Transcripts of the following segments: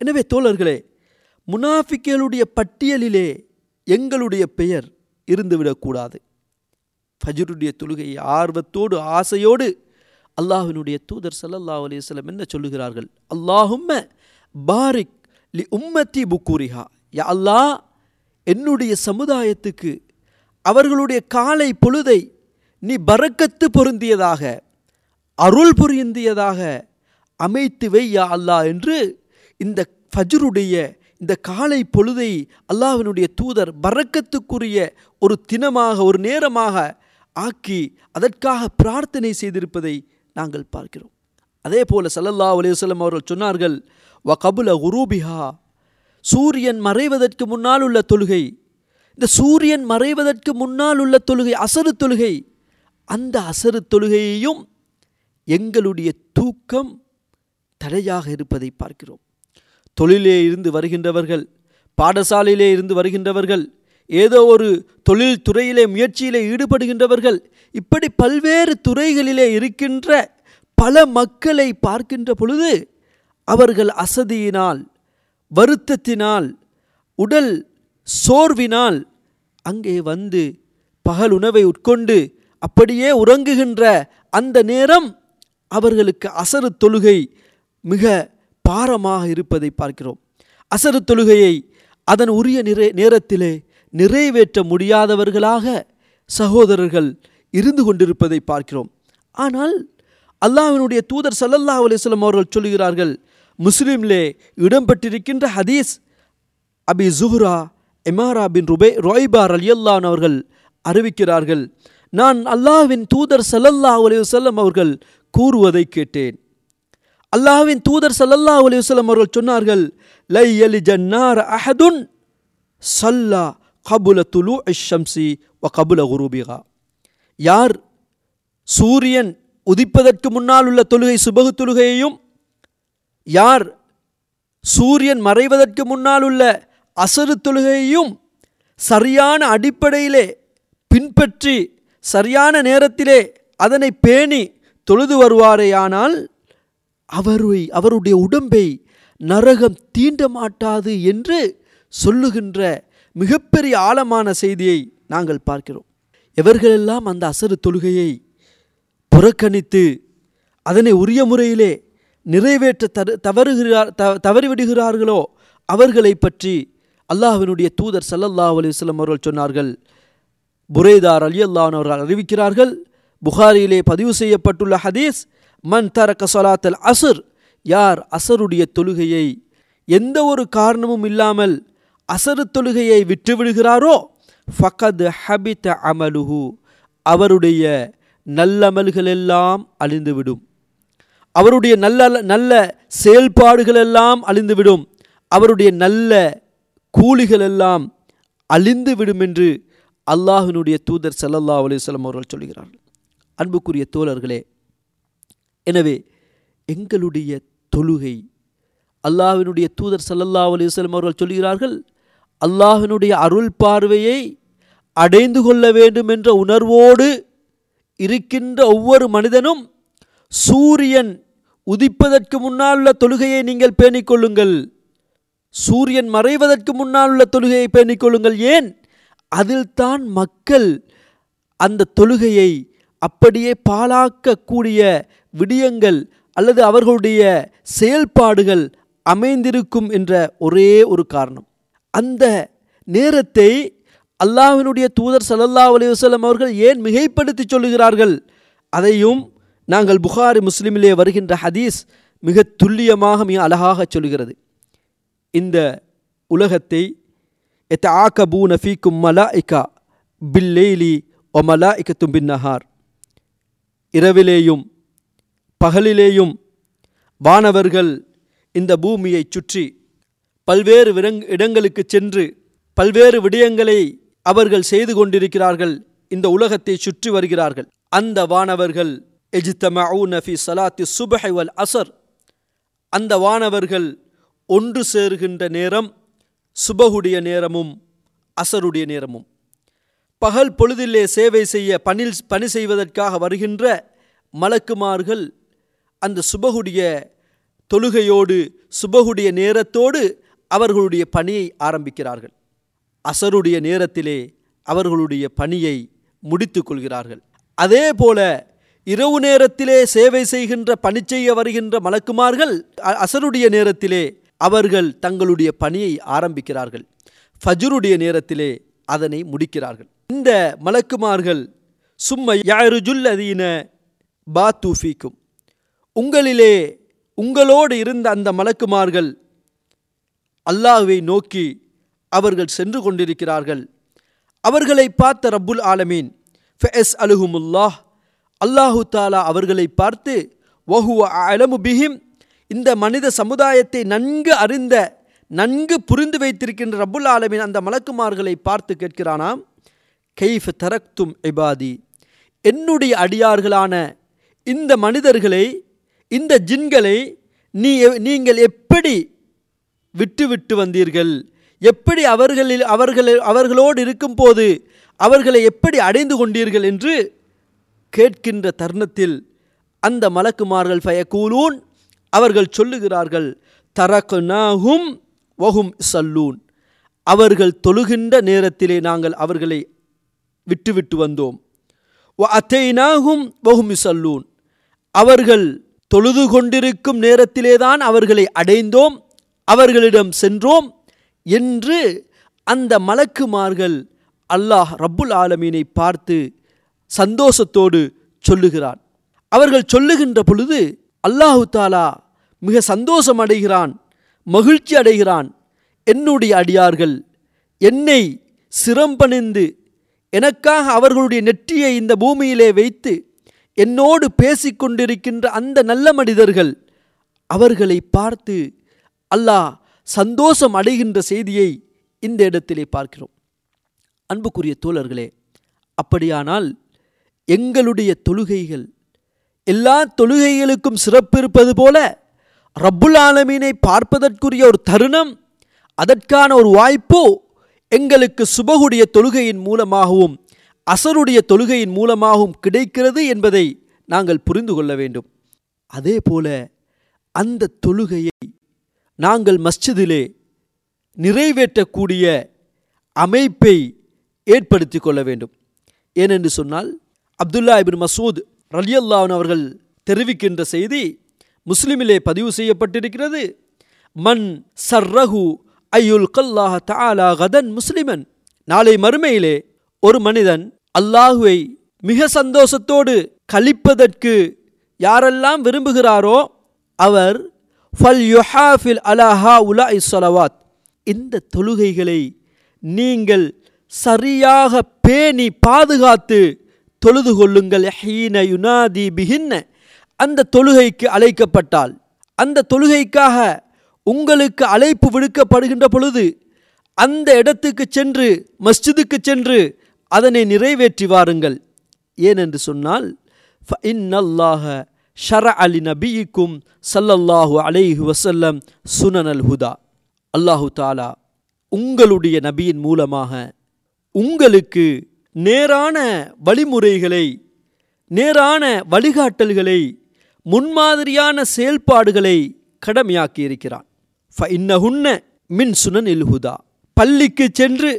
எனவே தோழர்களே முனாஃபிக்களுடைய பட்டியலிலே எங்களுடைய பெயர் இருந்துவிடக்கூடாது. ஃபஜ்ருடைய தொழுகையை ஆர்வத்தோடு ஆசையோடு அல்லாஹினுடைய தூதர் சல்லல்லா அலிஸ்லம் என்ன சொல்லுகிறார்கள்? அல்லாஹும்ம பாரிக் லி உம்மத்தி புக்கூரிஹா யா அல்லாஹ் என்னுடைய சமுதாயத்துக்கு அவர்களுடைய காலை பொழுதை நீ பறக்கத்து பொருந்தியதாக அருள் பொருந்தியதாக அமைத்து வை யா அல்லாஹ் என்று இந்த ஃபஜ்ருடைய இந்த காலை பொழுதை அல்லாஹினுடைய தூதர் பறக்கத்துக்குரிய ஒரு தினமாக ஒரு நேரமாக ஆக்கி அதற்காக பிரார்த்தனை செய்திருப்பதை நாங்கள் பார்க்கிறோம். அதே போல சல்லல்லா அலையுசல்லம் அவர்கள் சொன்னார்கள் வ கபுல உரூபிஹா சூரியன் மறைவதற்கு முன்னால் உள்ள தொழுகை. இந்த சூரியன் மறைவதற்கு முன்னால் உள்ள தொழுகை அசரு தொழுகை. அந்த அசரு தொழுகையையும் எங்களுடைய தூக்கம் தடையாக இருப்பதை பார்க்கிறோம். தொழிலே இருந்து வருகின்றவர்கள் பாடசாலையிலே இருந்து வருகின்றவர்கள் ஏதோ ஒரு தொழில் துறையிலே முயற்சியிலே ஈடுபடுகின்றவர்கள் இப்படி பல்வேறு துறைகளிலே இருக்கின்ற பல மக்களை பார்க்கின்ற பொழுது அவர்கள் அசதியினால் வருத்தத்தினால் உடல் சோர்வினால் அங்கே வந்து பகல் உணவை உட்கொண்டு அப்படியே உறங்குகின்ற அந்த நேரம் அவர்களுக்கு அசரு தொழுகை மிக பாரமாக இருப்பதை பார்க்கிறோம். அசரு தொழுகையை அதன் உரிய நிறை நேரத்திலே நிறைவேற்ற முடியாதவர்களாக சகோதரர்கள் இருந்து கொண்டிருப்பதை பார்க்கிறோம். ஆனால் அல்லாஹினுடைய தூதர் சல்லல்லா அலிஸ்லம் அவர்கள் சொல்கிறார்கள் முஸ்லீம்லே இடம்பெற்றிருக்கின்ற ஹதீஸ் அபி ஜுஹ்ரா இமாரா பின் ருபே ரோய்பார் அலியல்லான் அவர்கள் அறிவிக்கிறார்கள். நான் அல்லாஹ்வின் தூதர் சல்லல்லா அலி வஸல்லம் அவர்கள் கூறுவதை கேட்டேன். அல்லாஹ்வின் தூதர் சல்லல்லா அலி வஸல்லம் அவர்கள் சொன்னார்கள் லை அலி ஜன்னார் அஹதுன் சல்லா கபுல துலு ஷம்சி வ கபுல குரூபிகா யார் சூரியன் உதிப்பதற்கு முன்னால் உள்ள தொழுகை சுபகு தொழுகையையும் யார் சூரியன் மறைவதற்கு முன்னால் உள்ள அசரு தொழுகையையும் சரியான அடிப்படையிலே பின்பற்றி சரியான நேரத்திலே அதனை பேணி தொழுது வருவாரேயானால் அவரை அவருடைய உடம்பை நரகம் தீண்ட மாட்டாது என்று சொல்லுகின்ற மிகப்பெரிய ஆழமான செய்தியை நாங்கள் பார்க்கிறோம். எவர்களெல்லாம் அந்த அசரு தொழுகையை புறக்கணித்து அதனை உரிய முறையிலே நிறைவேற்ற தரு தவறுகிறார் த தவறிவிடுகிறார்களோ அவர்களை பற்றி அல்லாஹினுடைய தூதர் சல்லல்லா அலைஹி வஸல்லம் அவர்கள் சொன்னார்கள். புரேதார் அலி அல்லான் அவர்கள் அறிவிக்கிறார்கள். புகாரியிலே பதிவு செய்யப்பட்டுள்ள ஹதீஸ் மன் தரக்க சொலாத்தல் அசுர். யார் அசருடைய தொழுகையை எந்த ஒரு காரணமும் இல்லாமல் அசரு தொழுகையை விட்டுவிடுகிறாரோ ஃபகத் ஹபித அமலுஹு. அவருடைய நல்லமல்கள் எல்லாம் அழிந்துவிடும். அவருடைய நல்ல நல்ல செயல்பாடுகள் எல்லாம் அழிந்துவிடும். அவருடைய நல்ல கூலிகள் எல்லாம் அழிந்து என்று அல்லாஹினுடைய தூதர் ஸல்லல்லாஹு அலிஸ்லாம் அவர்கள் சொல்கிறார்கள். அன்புக்குரிய தோழர்களே எனவே எங்களுடைய தொழுகை அல்லாஹினுடைய தூதர் சல்லல்லா அலிஸ்லம் அவர்கள் சொல்கிறார்கள் அல்லாஹினுடைய அருள் பார்வையை அடைந்து கொள்ள வேண்டும் என்ற உணர்வோடு இருக்கின்ற ஒவ்வொரு மனிதனும் சூரியன் உதிப்பதற்கு முன்னால் உள்ள தொழுகையை நீங்கள் பேணிக்கொள்ளுங்கள் சூரியன் மறைவதற்கு முன்னால் உள்ள தொழுகையை பேணிக்கொள்ளுங்கள் ஏன்? அதில்தான் மக்கள் அந்த தொழுகையை அப்படியே பாழாக்கக்கூடிய விடயங்கள் அல்லது அவர்களுடைய செயல்பாடுகள் அமைந்திருக்கும் என்ற ஒரே ஒரு காரணம். அந்த நேரத்தை அல்லாஹினுடைய தூதர் சல்லல்லா அலைஹி அவர்கள் ஏன் மிகைப்படுத்தி சொல்லுகிறார்கள்? அதையும் நாங்கள் புகாரி முஸ்லிமிலே வருகின்ற ஹதீஸ் மிக துல்லியமாக மிக அழகாக சொல்கிறது இந்த உலகத்தை எத்த நஃபீக்கும் மலா இக்கா பில்லேலி ஒ மலாஇகத்தும் பின்னஹார் இரவிலேயும் பகலிலேயும் வானவர்கள் இந்த பூமியை சுற்றி பல்வேறு விடங் இடங்களுக்கு சென்று பல்வேறு விடயங்களை அவர்கள் செய்து கொண்டிருக்கிறார்கள். இந்த உலகத்தை சுற்றி வருகிறார்கள். அந்த வானவர்கள் எஜித்தமஊன நஃபி சலாத்தி சுபஹை வல் அசர் அந்த வானவர்கள் ஒன்று சேருகின்ற நேரம் சுபகுடைய நேரமும் அசருடைய நேரமும். பகல் பொழுதிலே சேவை செய்ய பணில் பணி செய்வதற்காக வருகின்ற மலக்குமார்கள் அந்த சுபகுடைய தொழுகையோடு சுபகுடைய நேரத்தோடு அவர்களுடைய பணியை ஆரம்பிக்கிறார்கள். அசருடைய நேரத்திலே அவர்களுடைய பணியை முடித்து கொள்கிறார்கள். அதே போல இரவு நேரத்திலே சேவை செய்கின்ற பணி செய்ய வருகின்ற மலக்குமார்கள் அ- அசருடைய நேரத்திலே அவர்கள் தங்களுடைய பணியை ஆரம்பிக்கிறார்கள். ஃபஜ்ருடைய நேரத்திலே அதனை முடிக்கிறார்கள். இந்த மலக்குமார்கள் சும்மை யாருஜுல் அதீன பாத்தூஃபிக்கும் உங்களிலே உங்களோடு இருந்த அந்த மலக்குமார்கள் அல்லாஹுவை நோக்கி அவர்கள் சென்று கொண்டிருக்கிறார்கள். அவர்களை பார்த்த ரப்புல் ஆலமீன் ஃபெஸ் அலுஹுமுல்லாஹ். அல்லாஹு தாலா அவர்களை பார்த்து வஹுவ அலமு பிஹிம். இந்த மனித சமுதாயத்தை நன்கு அறிந்த நன்கு புரிந்து வைத்திருக்கின்ற ரப்புல் ஆலமீன் அந்த மலக்குமார்களை பார்த்து கேட்கிறானாம் கைஃப் தரக்தும் இபாதி. என்னுடைய அடியார்களான இந்த மனிதர்களை இந்த ஜின்களை நீ நீங்கள் எப்படி விட்டு விட்டு வந்தீர்கள்? எப்படி அவர்களில் அவர்கள் அவர்களோடு இருக்கும்போது அவர்களை எப்படி அடைந்து கொண்டீர்கள் என்று கேட்கின்ற தருணத்தில் அந்த மலக்குமார்கள் ஃபயகூலூன் அவர்கள் சொல்லுகிறார்கள் தரக்குனாகும் வஹும் சல்லூன். அவர்கள் தொழுகின்ற நேரத்திலே நாங்கள் அவர்களை விட்டுவிட்டு வந்தோம். வ அத்தைனாகும் வஹும் சல்லூன். அவர்கள் தொழுது கொண்டிருக்கும் நேரத்திலேதான் அவர்களை அடைந்தோம் அவர்களிடம் சென்றோம் என்று அந்த மலக்குமார்கள் அல்லாஹ் ரப்புல் ஆலமீனை பார்த்து சந்தோஷத்தோடு சொல்லுகிறான். அவர்கள் சொல்லுகின்ற பொழுது அல்லாஹு தாலா மிக சந்தோஷம் அடைகிறான் மகிழ்ச்சி அடைகிறான். என்னுடைய அடியார்கள் என்னை சிரம்பணிந்து எனக்காக அவர்களுடைய நெற்றியை இந்த பூமியிலே வைத்து என்னோடு பேசிக்கொண்டிருக்கின்ற அந்த நல்ல மனிதர்கள் அவர்களை பார்த்து அல்லாஹ் சந்தோஷம் அடைகின்ற செய்தியை இந்த இடத்திலே பார்க்கிறோம். அன்புக்குரிய தோழர்களே அப்படியானால் எங்களுடைய தொழுகைகள் எல்லா தொழுகைகளுக்கும் சிறப்பு இருப்பது போல ரப்புல் ஆலமீனை பார்ப்பதற்குரிய ஒரு தருணம் அதற்கான ஒரு வாய்ப்பு எங்களுக்கு சுபகுடைய தொழுகையின் மூலமாகவும் அசருடைய தொழுகையின் மூலமாகவும் கிடைக்கிறது என்பதை நாங்கள் புரிந்து கொள்ள வேண்டும். அதே போல அந்த தொழுகையை நாங்கள் மஸ்ஜிதிலே நிறைவேற்றக்கூடிய அமைப்பை ஏற்படுத்தி கொள்ள வேண்டும். ஏனென்று சொன்னால் அப்துல்லா இபின் மசூத் ரலியல்லான் அவர்கள் தெரிவிக்கின்ற செய்தி முஸ்லிமிலே பதிவு செய்யப்பட்டிருக்கிறது. மன் சர்ரஹு ஐயுல் கல்லாஹ தாலா கதன் முஸ்லிமன். நாளை மறுமையிலே ஒரு மனிதன் அல்லாஹுவை மிக சந்தோஷத்தோடு கழிப்பதற்கு யாரெல்லாம் விரும்புகிறாரோ அவர் ஃபல் யுஹாஃபில் அலாஹா உலா இஸ்வலவாத் இந்த தொழுகைகளை நீங்கள் சரியாக பேணி பாதுகாத்து தொழுது கொள்ளுங்கள். ஹீன யுனாதி பிகின்ன அந்த தொழுகைக்கு அழைக்கப்பட்டால் அந்த தொழுகைக்காக உங்களுக்கு அழைப்பு விடுக்கப்படுகின்ற பொழுது அந்த இடத்துக்கு சென்று மஸ்ஜிதுக்கு சென்று அதனை நிறைவேற்றி வாருங்கள். ஏனென்று சொன்னால் இன்னல்லாஹ ஷர அலி நபியிக்கும் சல்லல்லாஹு அலைஹி வசல்லம் சுனனல் ஹுதா. அல்லாஹு தாலா உங்களுடைய நபியின் மூலமாக உங்களுக்கு நேரான வழிமுறைகளை நேரான வழிகாட்டல்களை முன்மாதிரியான செயல்பாடுகளை கடமையாக்கி இருக்கிறான் இன்னஹுன்ன மின் சுனன் இல்ஹுதா பள்ளிக்கு சென்று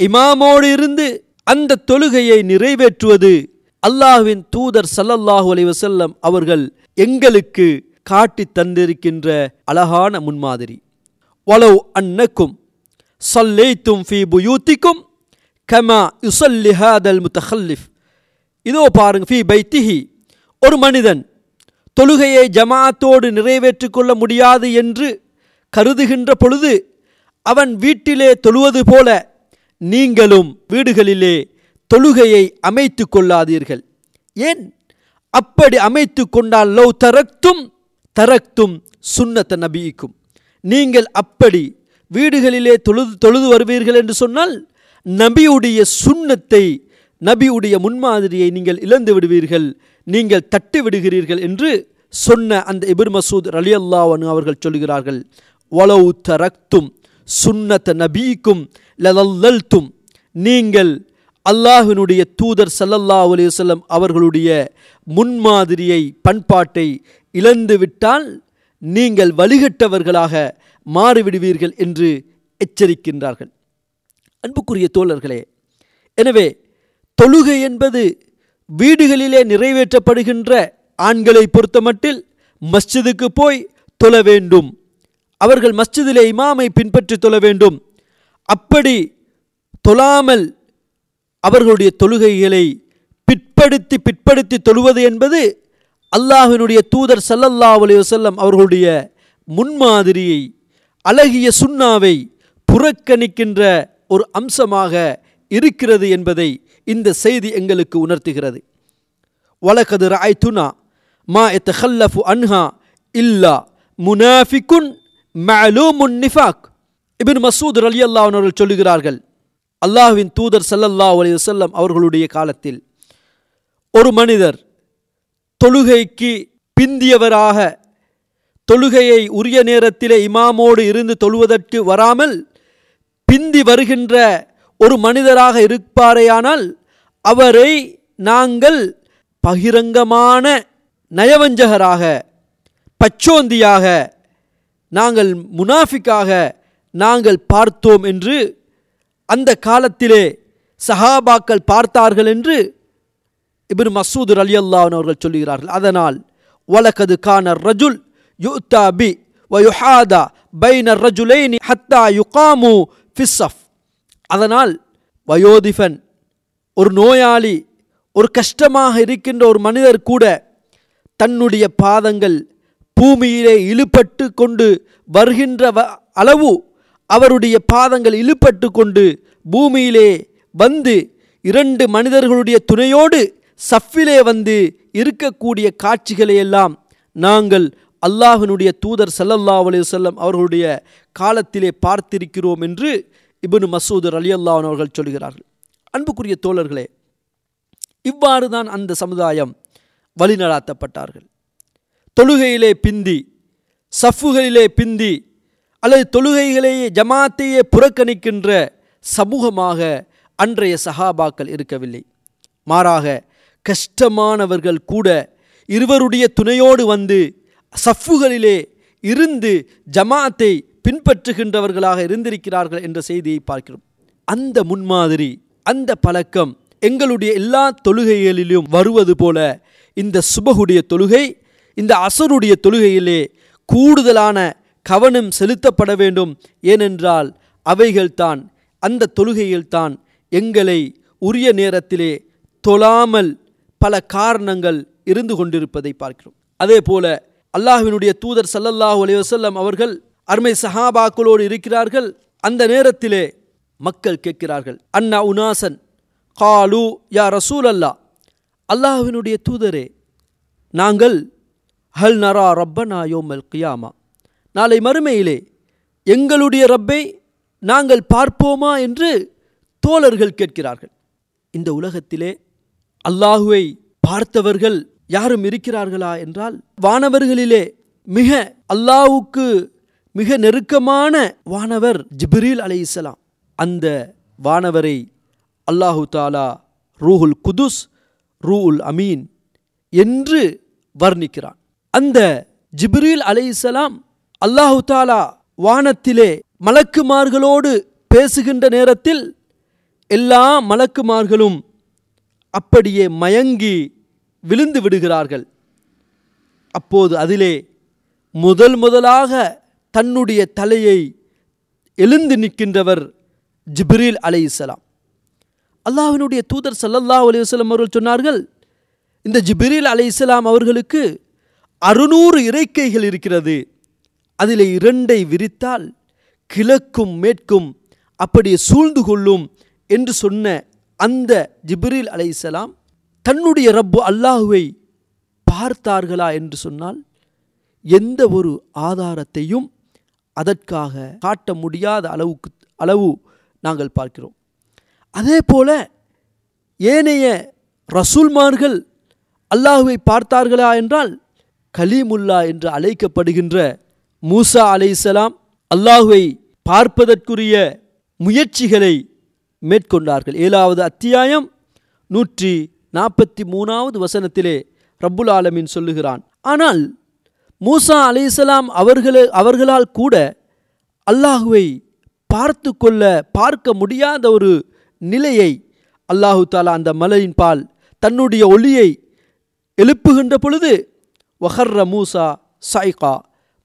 இமாமோடு இருந்து அந்த தொழுகையை நிறைவேற்றுவது அல்லாஹ்வின் தூதர் சல்லல்லாஹு அலைவசல்லம் அவர்கள் எங்களுக்கு காட்டி தந்திருக்கின்ற அழகான முன்மாதிரி. வலவ் அன்னக்கும் சல்லைத்தும் ஃபி புயூத்திக்கும் கமா யுசல்லிஹாதல் முத்தஹல்லிஃப். இதோ பாருங்க ஃபி பைத்திஹி. ஒரு மனிதன் தொழுகையை ஜமாத்தோடு நிறைவேற்றிக் கொள்ள முடியாது என்று கருதுகின்ற பொழுது அவன் வீட்டிலே தொழுவது போல நீங்களும் வீடுகளிலே தொழுகையை அமைத்து கொள்ளாதீர்கள். ஏன்? அப்படி அமைத்து கொண்டால் லவ் தரக்தும் தரக்தும் சுன்னத்த நபிக்கும். நீங்கள் அப்படி வீடுகளிலே தொழுது தொழுது வருவீர்கள் என்று சொன்னால் நபியுடைய சுண்ணத்தை நபியுடைய முன்மாதிரியை நீங்கள் இழந்து விடுவீர்கள் நீங்கள் தட்டி விடுகிறீர்கள் என்று சொன்ன அந்த இபிர் மசூத் அலி அல்லாவனு அவர்கள் சொல்கிறார்கள். வலவு தரக்தும் சுன்னத்த நபீக்கும் லலல்லல்தும் நீங்கள் அல்லாஹினுடைய தூதர் சல்லல்லா அலையுசல்லம் அவர்களுடைய முன்மாதிரியை பண்பாட்டை இழந்துவிட்டால் நீங்கள் வழிகட்டவர்களாக மாறிவிடுவீர்கள் என்று எச்சரிக்கின்றார்கள். அன்புக்குரிய தோழர்களே எனவே தொழுகை என்பது வீடுகளிலே நிறைவேற்றப்படுகின்ற ஆண்களை பொறுத்தமட்டில் மஸ்ஜிதுக்கு போய் தொழ வேண்டும். அவர்கள் மஸ்ஜிதிலே இமாமை பின்பற்றி தொழ வேண்டும். அப்படி தொழாமல் அவர்களுடைய தொழுகைகளை பிற்படுத்தி பிற்படுத்தி தொழுவது என்பது அல்லாஹினுடைய தூதர் சல்லல்லா அலைஹி அவர்களுடைய முன்மாதிரியை அழகிய சுண்ணாவை புறக்கணிக்கின்ற ஒரு அம்சமாக இருக்கிறது என்பதை இந்த செய்தி எங்களுக்கு உணர்த்துகிறது. வலகது ராய்துனா மா எத்தஹல்லஃபு அன்ஹா இல்லா முனாஃபிகுன் மஅலூமுன் நிஃபாக். இபின் மசூத் அலி அன்ஹு அவர்கள் சொல்லுகிறார்கள் அல்லாஹ்வின் தூதர் சல்லல்லா அலி வஸல்லம் அவர்களுடைய காலத்தில் ஒரு மனிதர் தொழுகைக்கு பிந்தியவராக தொழுகையை உரிய நேரத்திலே இமாமோடு இருந்து தொழுவதற்கு வராமல் பிந்தி வருகின்ற ஒரு மனிதராக இருப்பாரேயானால் அவரை நாங்கள் பகிரங்கமான நயவஞ்சகராக பச்சோந்தியாக நாங்கள் முனாஃபிக்காக நாங்கள் பார்த்தோம் என்று அந்த காலத்திலே சஹாபாக்கள் பார்த்தார்கள் என்று இபின் மசூத் அலி அல்லாஹன் அவர்கள் சொல்லுகிறார்கள். அதனால் வலக்கது கான ரஜுல் யுத்தா பி வயுஹாதா பைன ரஜுலைனி ஹத்தா யுகாமு ஃபிஸ்ஸஃப். அதனால் வயோதிபன் ஒரு நோயாளி ஒரு கஷ்டமாக இருக்கின்ற ஒரு மனிதர் கூட தன்னுடைய பாதங்கள் பூமியிலே இழுபட்டு கொண்டு வருகின்ற வ- அளவு அவருடைய பாதங்கள் இழுப்பட்டு கொண்டு பூமியிலே வந்து இரண்டு மனிதர்களுடைய துணையோடு சஃபிலே வந்து இருக்கக்கூடிய காட்சிகளை எல்லாம் நாங்கள் அல்லாஹினுடைய தூதர் சல்லல்லா அலைஹி அவர்களுடைய காலத்திலே பார்த்திருக்கிறோம் என்று இபனு மசூதர் அலி அல்லாஹன் அவர்கள் சொல்கிறார்கள். அன்புக்குரிய தோழர்களே இவ்வாறு தான் அந்த சமுதாயம் வழிநடாத்தப்பட்டார்கள். தொழுகையிலே பிந்தி சஃப்புகளிலே பிந்தி அல்லது தொழுகைகளையே ஜமாத்தையே புறக்கணிக்கின்ற சமூகமாக அன்றைய சஹாபாக்கள் இருக்கவில்லை. மாறாக கஷ்டமானவர்கள் கூட இருவருடைய துணையோடு வந்து சஃப்புகளிலே இருந்து ஜமாத்தை பின்பற்றுகின்றவர்களாக இருந்திருக்கிறார்கள் என்ற செய்தியை பார்க்கிறோம். அந்த முன்மாதிரி அந்த பழக்கம் எங்களுடைய எல்லா தொழுகைகளிலும் வருவது போல இந்த சுபகுடைய தொழுகை இந்த அசருடைய தொழுகையிலே கூடுதலான கவனம் செலுத்தப்பட வேண்டும். ஏனென்றால் அவைகள்தான் அந்த தொழுகையில்தான் எங்களை உரிய நேரத்திலே தொழாமல் பல காரணங்கள் இருந்து கொண்டிருப்பதை பார்க்கிறோம். அதே போல அல்லாஹ்வினுடைய தூதர் சல்லல்லாஹு அலைவசல்லம் அவர்கள் அருமை சஹாபாக்களோடு இருக்கிறார்கள். அந்த நேரத்திலே மக்கள் கேட்கிறார்கள் அண்ணா உனாசன்? காலு யா ரசூல் அல்லா அல்லாஹ்வினுடைய தூதரே நாங்கள் ஹல் நரா ரப்பனா யோமல் கியாமா? நாளை மறுமையிலே எங்களுடைய ரப்பை நாங்கள் பார்ப்போமா என்று தோழர்கள் கேட்கிறார்கள். இந்த உலகத்திலே அல்லாஹுவை பார்த்தவர்கள் யாரும் இருக்கிறார்களா என்றால் வானவர்களிலே மிக அல்லாவுக்கு மிக நெருக்கமான வானவர் ஜிப்ரீல் அலைஹிஸ்ஸலாம். அந்த வானவரை அல்லாஹு தாலா ரூஹுல் குதுஸ் ரூஉல் அமீன் என்று வர்ணிக்கிறான். அந்த ஜிப்ரீல் அலைஹிஸ்ஸலாம் அல்லாஹு தாலா வானத்திலே மலக்குமார்களோடு பேசுகின்ற நேரத்தில் எல்லா மலக்குமார்களும் அப்படியே மயங்கி விழுந்து விடுகிறார்கள். அப்போது அதிலே முதல் முதலாக தன்னுடைய தலையை எழுந்து நிற்கின்றவர் ஜிப்ரீல் அலீசலாம் அல்லாஹினுடைய தூதர் சல்லல்லாஹ் அலைஹி அவர்கள் சொன்னார்கள் இந்த ஜிப்ரீல் அலைஹிஸ்ஸலாம் அவர்களுக்கு அறுநூறு இறைக்கைகள் இருக்கிறது. அதிலே இரண்டை விரித்தால் கிழக்கும் மேற்கும் அப்படியே சூழ்ந்து கொள்ளும் என்று சொன்ன அந்த ஜிப்ரீல் அலைஹிஸ்ஸலாம் தன்னுடைய ரப்பு அல்லாஹுவை பார்த்தார்களா என்று சொன்னால் எந்த ஒரு ஆதாரத்தையும் அதற்காக காட்ட முடியாத அளவுக்கு அளவு நாங்கள் பார்க்கிறோம். அதே போல ஏனைய ரசூல்மார்கள் அல்லாஹுவை பார்த்தார்களா என்றால் கலீமுல்லா என்று அழைக்கப்படுகின்ற மூசா அலைஹிஸ்ஸலாம் அல்லாஹுவை பார்ப்பதற்குரிய முயற்சிகளை மேற்கொண்டார்கள். ஏழாவது அத்தியாயம் நூற்றி நாற்பத்தி மூணாவது வசனத்திலே ரப்புல் ஆலமின் சொல்லுகிறான். ஆனால் மூசா அலைஹிஸ்ஸலாம் அவர்களே அவர்களால் கூட அல்லாஹுவை பார்த்து கொள்ள பார்க்க முடியாத ஒரு நிலையை அல்லாஹு தாலா அந்த மலையின் பால் தன்னுடைய ஒளியை எழுப்புகின்ற பொழுது வஹர்ர மூசா சாய்கா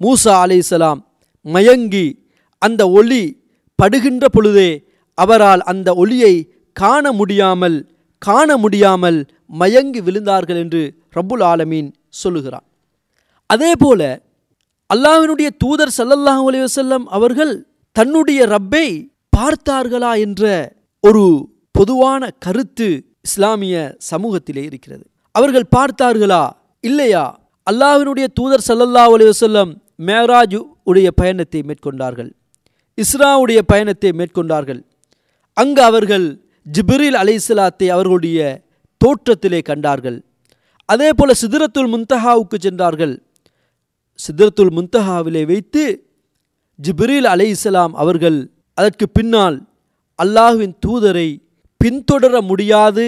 மூசா அலிசலாம் மயங்கி அந்த ஒளி படுகின்ற பொழுதே அவரால் அந்த ஒளியை காண முடியாமல் காண முடியாமல் மயங்கி விழுந்தார்கள் என்று ரப்புல் ஆலமீன் சொல்லுகிறான் அதே போல அல்லாஹ்வினுடைய தூதர் ஸல்லல்லாஹு அலைஹி அவர்கள் தன்னுடைய ரப்பை பார்த்தார்களா என்ற ஒரு பொதுவான கருத்து இஸ்லாமிய சமூகத்திலே இருக்கிறது. அவர்கள் பார்த்தார்களா இல்லையா? அல்லாவினுடைய தூதர் சல்லல்லா அலைஹி மேராஜ் உடைய பயணத்தை மேற்கொண்டார்கள். இஸ்ராவுடைய பயணத்தை மேற்கொண்டார்கள். அங்கு அவர்கள் ஜிபிரில் அலைசலாத்தை அவர்களுடைய தோற்றத்திலே கண்டார்கள். அதே போல சிதிரத்துல் முந்தஹாவுக்கு சென்றார்கள். சிதிரத்துல் முந்தஹாவிலே வைத்து ஜிப்ரில் அலை இஸ்லாம் அவர்கள் அதற்கு பின்னால் அல்லாஹ்வின் தூதரை பின்தொடர முடியாது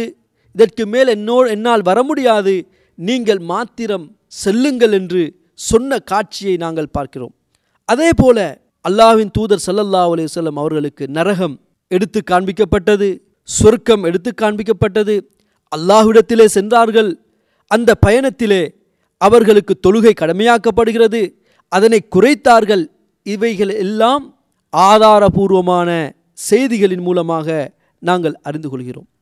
இதற்கு மேல் என்னோ என்னால் வர முடியாது நீங்கள் மாத்திரம் செல்லுங்கள் என்று சொன்ன காட்சியை நாங்கள் பார்க்கிறோம். அதே போல அல்லாஹ்வின் தூதர் சல்லல்லா அலிசல்லம் அவர்களுக்கு நரகம் எடுத்து காண்பிக்கப்பட்டது சொர்க்கம் எடுத்து காண்பிக்கப்பட்டது. அல்லாஹ்விடத்திலே சென்றார்கள். அந்த பயணத்திலே அவர்களுக்கு தொழுகை கடமையாக்கப்படுகிறது. அதனை குறைத்தார்கள். இவைகள் எல்லாம் ஆதாரபூர்வமான செய்திகளின் மூலமாக நாங்கள் அறிந்து கொள்கிறோம்.